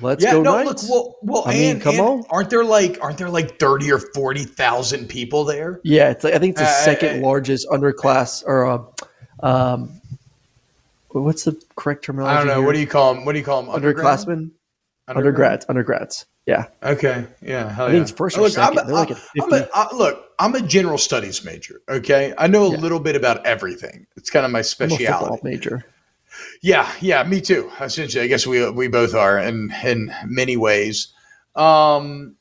S5: Let's
S4: yeah,
S5: go
S4: no,
S5: Knights.
S4: look, well, well,
S5: I mean,
S4: and,
S5: come
S4: and
S5: on.
S4: aren't there like aren't there like thirty or forty thousand people there?
S5: Yeah, it's like, I think it's the
S4: Uh,
S5: second
S4: uh,
S5: largest underclass or uh, um, what's the correct terminology?
S4: I don't know.
S5: here?
S4: What do you call them? What do you call them?
S5: underclassmen? Undergrads, undergrads. Yeah,
S4: Okay. Yeah. Hell
S5: I think
S4: yeah.
S5: it's first or
S4: Look,
S5: second.
S4: I'm a-
S5: like
S4: I'm a-
S5: 50.
S4: I- look, I'm a general studies major. Okay. I know a
S5: Yeah.
S4: little bit about everything. It's kind of my specialty.
S5: major.
S4: Yeah. Yeah. Me too. Essentially, I guess we we both are in in many ways. Um.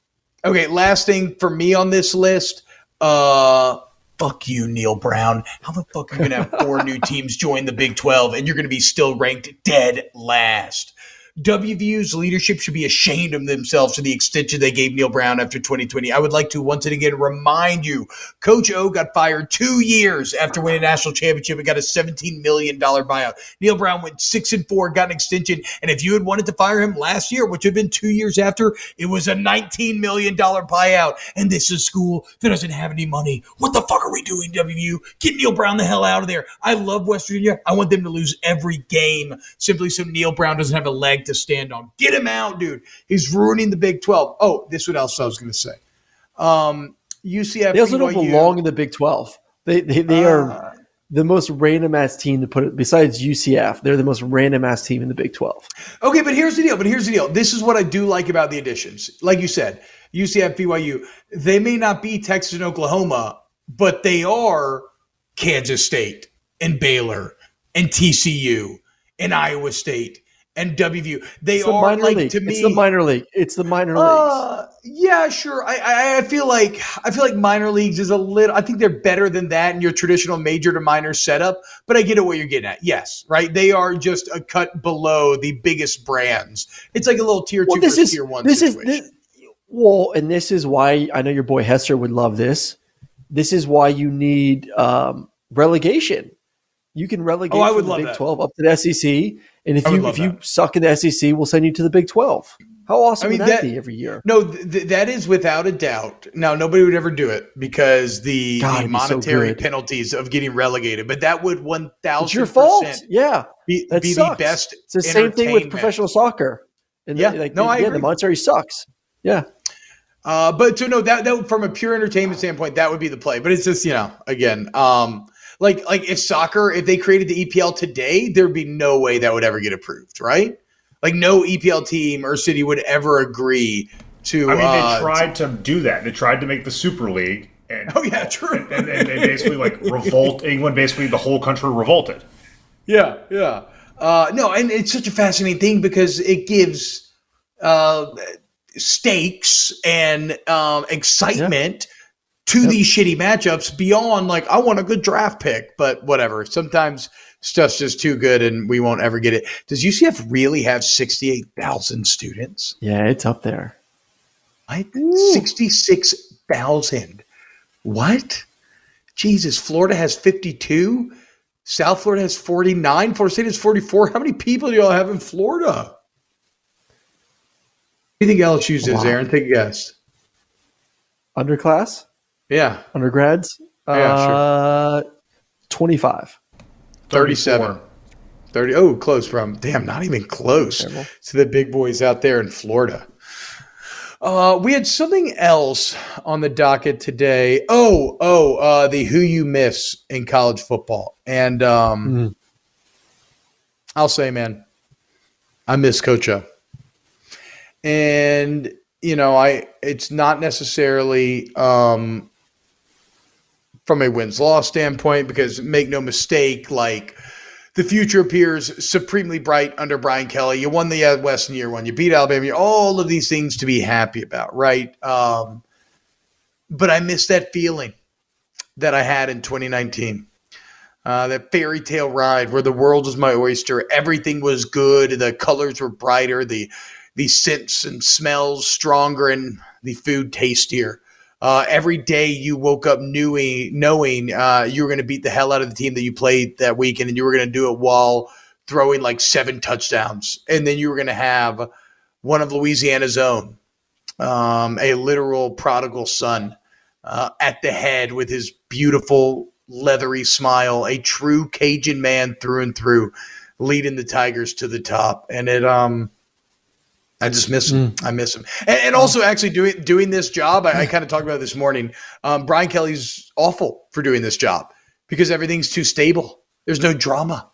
S4: Okay. Last thing for me on this list. Uh. Fuck you, Neal Brown. How the fuck are you gonna have four new teams join the Big Twelve and you're gonna be still ranked dead last? WVU's leadership should be ashamed of themselves for the extension they gave Neal Brown after 2020. I would like to once and again remind you Coach O got fired two years after winning a national championship and got a $17 million buyout. Neal Brown went six and four, got an extension. And if you had wanted to fire him last year, which had been two years after, it was a $19 million buyout. And this is school that doesn't have any money. What the fuck are we doing, WVU? Get Neal Brown the hell out of there. I love West Virginia. I want them to lose every game simply so Neal Brown doesn't have a leg to stand on. Get him out, dude. He's ruining the Big 12. Oh, this is what else I was going to say. Um, UCF.
S5: They also don't belong in the Big Twelve. They they, they
S4: Uh,
S5: are the most random ass team to put it. Besides UCF, they're the most random ass team in the Big Twelve.
S4: Okay, but here's the deal. But here's the deal. This is what I do like about the additions. Like you said, UCF, BYU, they may not be Texas and Oklahoma, but they are Kansas State and Baylor and TCU and Iowa State and WVU. They
S5: It's the
S4: are
S5: minor
S4: like
S5: league.
S4: to me.
S5: it's the minor league. It's the minor leagues.
S4: Uh, yeah, sure. I, I I feel like I feel like minor leagues is a little. I think they're better than that in your traditional major to minor setup. But I get at what you're getting at. Yes, right. They are just a cut below the biggest brands. It's like a little tier
S5: Well,
S4: two
S5: this is
S4: tier one
S5: this is
S4: situation.
S5: this, well, and this is why I know your boy Hester would love this. This is why you need um, relegation. You can relegate
S4: Oh, I would
S5: the
S4: love
S5: Big
S4: that.
S5: 12 up to the SEC, and if you if you suck in the SEC, we'll send you to the Big 12. How awesome
S4: I mean,
S5: would that,
S4: that-
S5: be every year?
S4: No, th- th- that is without a doubt. Now, nobody would ever do it because the,
S5: God,
S4: the
S5: it'd so
S4: monetary penalties of getting relegated. But that would one thousand
S5: your fault. Yeah,
S4: be,
S5: that
S4: be the best.
S5: It's the same thing with professional soccer. And
S4: Yeah,
S5: the, like,
S4: no,
S5: the,
S4: I
S5: yeah,
S4: agree.
S5: the monetary sucks. Yeah,
S4: Uh, but so no, that that from a pure entertainment standpoint, that would be the play. But it's just you know, again, um, like like if soccer, if they created the EPL today, there'd be no way that would ever get approved, right? Like no EPL team or city would ever agree to.
S6: I mean,
S4: uh,
S6: they tried to do that. They tried to make the Super League, and
S4: Oh yeah, true.
S6: and, and they basically like revolt. England basically the whole country revolted.
S4: Yeah, yeah. Uh, no, and it's such a fascinating thing because it gives uh, stakes and um, excitement to these shitty matchups beyond like I want a good draft pick, but whatever. Sometimes stuff's just too good and we won't ever get it. Does UCF really have sixty eight thousand students?
S5: yeah, it's up there.
S4: Six thousand. What? Jesus, Florida has fifty two. South Florida has 49. Florida State has 44. How many people do y'all have in Florida? What do you think LSU's is, Aaron? Take a guess.
S5: Underclass,
S4: Yeah,
S5: undergrads,
S4: Yeah, sure.
S5: uh, twenty-five.
S4: 37. 30. Oh, close from. Damn, not even close
S5: Terrible.
S4: to the big boys out there in Florida. Uh, we had something else on the docket today. Oh, oh, uh, the who you miss in college football. And um,
S5: Mhm.
S4: I'll say, man, I miss Coach O. And you know, I it's not necessarily um, from a wins loss standpoint because make no mistake, like the future appears supremely bright under Brian Kelly. You won the uh, West in year one. You beat Alabama. All of these things to be happy about, right? Um, but I miss that feeling that I had in 2019. Uh, that fairy tale ride where the world was my oyster, everything was good, the colors were brighter, the the scents and smells stronger, and the food tastier. Uh, every day you woke up knowing, knowing uh, you were going to beat the hell out of the team that you played that weekend, and you were going to do it while throwing like seven touchdowns, and then you were going to have one of Louisiana's own, um, a literal prodigal son uh, at the head with his beautiful leathery smile, a true Cajun man through and through, leading the Tigers to the top. And it, um, I just miss him. I miss him. And, and also, actually doing doing this job, I, I kind of talked about this morning. Um, Brian Kelly's awful for doing this job because everything's too stable. There's no drama.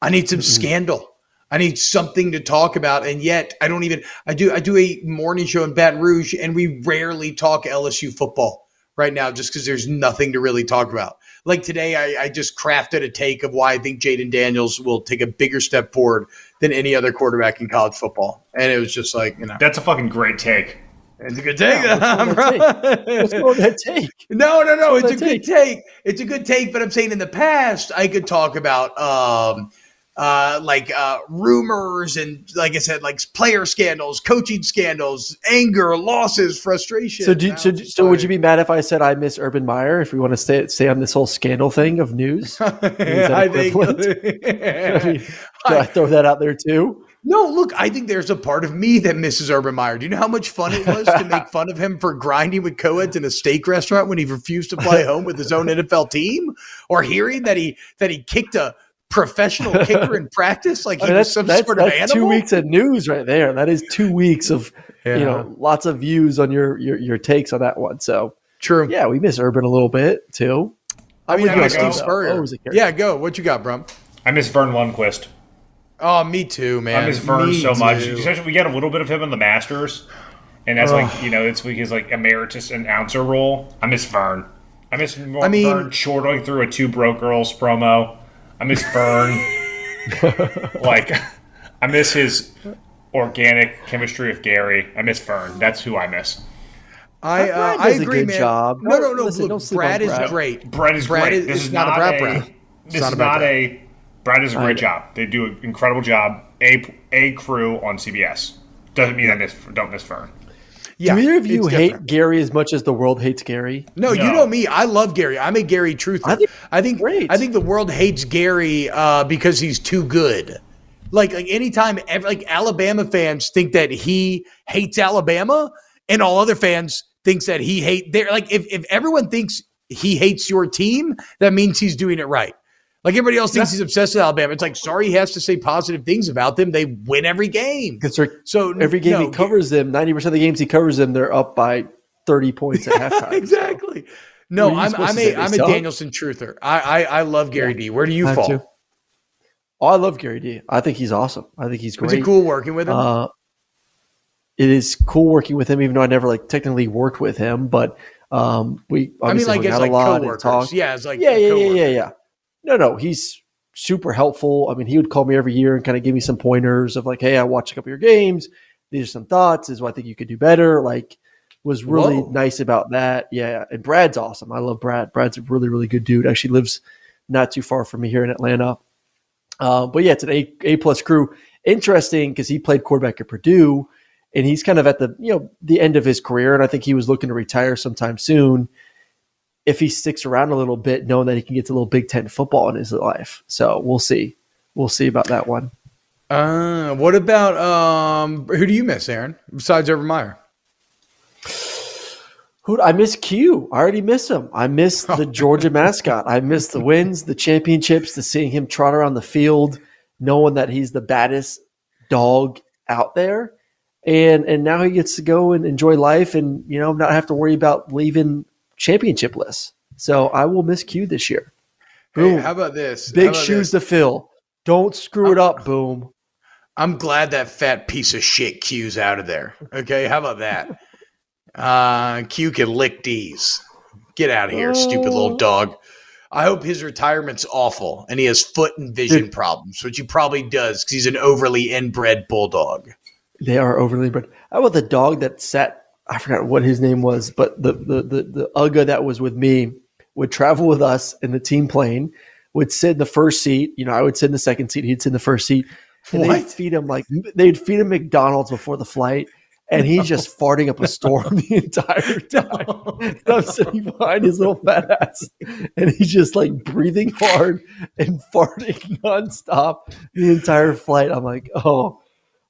S4: I need some scandal. I need something to talk about, and yet I don't even. I do. I do a morning show in Baton Rouge, and we rarely talk LSU football right now, just because there's nothing to really talk about. Like today, I, I just crafted a take of why I think Jayden Daniels will take a bigger step forward than any other quarterback in college football, and it was just like you know,
S6: That's a fucking great take.
S4: it's a good take.
S5: what's wrong with that What's going on with that take?
S4: No, no, no.
S5: What's
S4: It's a
S5: that
S4: good take. It's a good take, but I'm saying in the past, I could talk about um, uh, like uh, rumors and, like I said, like player scandals, coaching scandals, anger, losses, frustration.
S5: So, do,
S4: Now
S5: so, so would you be mad if I said I miss Urban Meyer? If we want to stay stay on this whole scandal thing of news, that
S4: I think.
S5: I mean, Should I throw that out there too?
S4: No, look, I think there's a part of me that misses Urban Meyer. Do you know how much fun it was to make fun of him for grinding with co-eds in a steak restaurant when he refused to fly home with his own NFL team? Or hearing that he that he kicked a professional kicker in practice like he
S5: I mean,
S4: was some
S5: that's,
S4: sort of animal?
S5: two weeks of news right there. That is two weeks of
S4: Yeah.
S5: you know lots of views on your, your your takes on that one. So
S4: True.
S5: yeah, we miss Urban a little bit too.
S4: I mean, I
S5: go
S4: miss. Steve. Spurrier.
S5: Always a character.
S4: Yeah, go. What you got, Brum?
S6: I miss Verne Lundquist.
S4: Oh, me too, man.
S6: I miss Verne
S4: Me
S6: so much.
S4: too.
S6: Especially we get a little bit of him in the Masters, and that's like you know it's like his like emeritus announcer role. I miss Verne. I miss Verne
S4: I mean-
S6: chortling through a two broke girls promo. I miss Verne. like I miss his organic chemistry with Gary. I miss Verne. That's who I miss.
S4: I uh,
S5: Brad
S4: I
S5: does a
S4: agree,
S5: good
S4: man.
S5: job.
S4: No, no, no.
S5: listen,
S4: look,
S5: don't sleep
S4: Brad is
S5: Brad.
S4: great.
S6: Brad is
S4: Brad
S6: great.
S4: is-
S6: this is
S4: not
S6: not,
S4: about
S6: a,
S4: Brad. It's
S6: This
S4: not
S6: is
S4: about
S6: not
S4: Brad.
S6: a. Brad does a great
S5: know.
S6: job. They do an incredible job. A a crew on CBS doesn't mean I miss don't miss Verne.
S4: Yeah,
S5: Do either of you hate
S4: different.
S5: Gary as much as the world hates Gary?
S4: No, you know me. I love Gary. I'm a Gary truther.
S5: I think
S4: I think
S5: great.
S4: I think the world hates Gary uh, because he's too good. Like like anytime ev- like Alabama fans think that he hates Alabama, and all other fans thinks that he hate. They're like if if everyone thinks he hates your team, that means he's doing it right. Like everybody else thinks he's obsessed with Alabama. It's like sorry he has to say positive things about them. They win every game.
S5: Because
S4: So
S5: every game
S4: no,
S5: he covers them, ninety percent of the games he covers them, they're up by thirty points at halftime.
S4: exactly. No,
S5: What are you
S4: I'm
S5: supposed
S4: I'm
S5: to
S4: a
S5: say,
S4: I'm a Danielson truther. I I, I love Gary D. Where do you
S5: I
S4: fall?
S5: too. Oh, I love Gary D. I think he's awesome. I think he's great.
S4: Was it cool working with him?
S5: Uh, it is cool working with him, even though I never like technically worked with him. But um, we
S4: I mean, like
S5: hung out
S4: like
S5: a lot and
S4: coworkers.
S5: talked.
S4: Yeah, it's like
S5: yeah, yeah, yeah,
S4: coworkers.
S5: yeah, yeah. No, no, he's super helpful. I mean, he would call me every year and kind of give me some pointers of like, hey, I watched a couple of your games. These are some thoughts. Is what I think you could do better. Like, was really
S4: Whoa.
S5: nice about that. Yeah, and Brad's awesome. I love Brad. Brad's a really, really good dude. Actually lives not too far from me here in Atlanta. Uh, but yeah, it's an A A plus crew. Interesting because he played quarterback at Purdue, and he's kind of at the you know the end of his career, and I think he was looking to retire sometime soon. If he sticks around a little bit, knowing that he can get to a little Big Ten football in his life, so we'll see. We'll see about that one.
S4: Uh, what about um? Who do you miss, Aaron? Besides Urban Meyer?
S5: Who I miss Que. I already miss him. I miss the Georgia mascot. I miss the wins, the championships, the seeing him trot around the field, knowing that he's the baddest dog out there. And and now he gets to go and enjoy life and you know not have to worry about leaving championship lists. So I will miss Que this year.
S4: Hey,
S5: Boom.
S4: how about this?
S5: Big
S4: about
S5: shoes
S4: this?
S5: to fill. Don't screw it up, boom.
S4: I'm glad that fat piece of shit Que's out of there. Okay, how about that? Uh, Que can lick D's. Get out of here, stupid little dog. I hope his retirement's awful and he has foot and vision problems, which he probably does because he's an overly inbred bulldog.
S5: They are overly bred. How about the dog that sat? I forgot what his name was, but the the the, the Uga that was with me would travel with us in the team plane. Would sit in the first seat. You know, I would sit in the second seat. He'd sit in the first seat. And they'd feed him like they'd feed him McDonald's before the flight, and he's just farting up a storm the entire time. And I'm sitting behind his little fat ass, and he's just like breathing hard and farting nonstop the entire flight. I'm like, oh,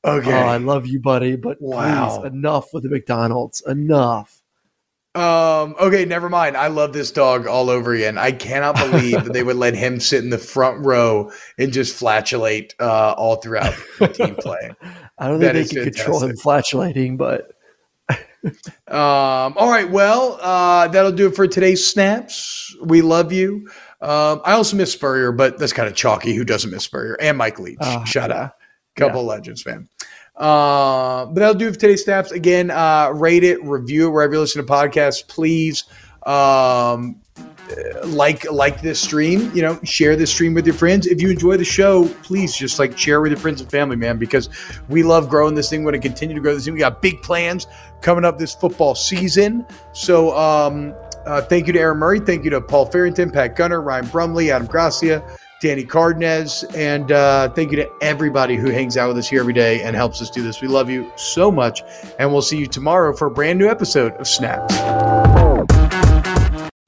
S4: Okay.
S5: Oh, I love you, buddy, but
S4: Wow.
S5: please, enough with the McDonald's. Enough.
S4: Um, okay, never mind. I love this dog all over again. I cannot believe that they would let him sit in the front row and just flatulate uh, all throughout the team play.
S5: I don't
S4: That
S5: think they can control him flatulating, but
S4: Um, all right, well, uh, that'll do it for today's snaps. We love you. Um, I also miss Spurrier, but that's kind of chalky. Who doesn't miss Spurrier and Mike Leach?
S5: Uh,
S4: Shout
S5: yeah.
S4: Couple legends, man. Uh, but that'll do for today's snaps. Again, uh, rate it, review it wherever you listen to podcasts. Please, um, uh, like like this stream. You know, share this stream with your friends. If you enjoy the show, please just like share with your friends and family, man, because we love growing this thing. We're going to continue to grow this thing. We got big plans coming up this football season. So, um, uh, thank you to Aaron Murray. Thank you to Paul Farrington, Pat Gunner, Ryan Brumley, Adam Gracia, Danny Cardenas, and uh, thank you to everybody who hangs out with us here every day and helps us do this. We love you so much, and we'll see you tomorrow for a brand new episode of Snaps.